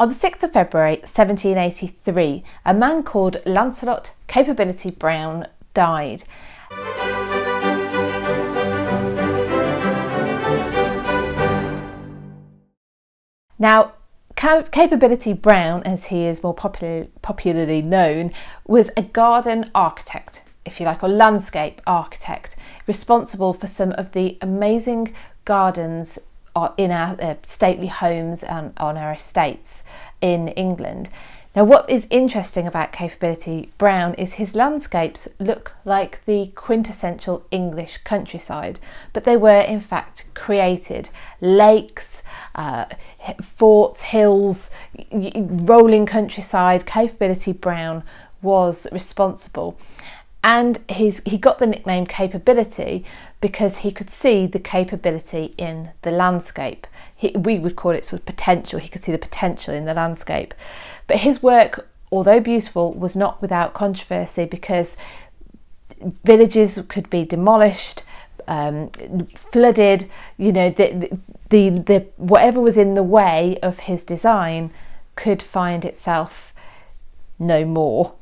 On the 6th of February 1783, a man called Lancelot Capability Brown died. Now, Capability Brown, as he is more popular, popularly known, was a garden architect, if you like, or landscape architect, responsible for some of the amazing gardens in our uh, stately homes and on our estates in England. Now, what is interesting about Capability Brown is his landscapes look like the quintessential English countryside, but they were in fact created. Lakes, uh, forts, hills, rolling countryside, Capability Brown was responsible. And he's, he got the nickname Capability because he could see the capability in the landscape. He, we would call it sort of potential. He could see the potential in the landscape. But his work, although beautiful, was not without controversy because villages could be demolished, um, flooded. You know, the, the the whatever was in the way of his design could find itself no more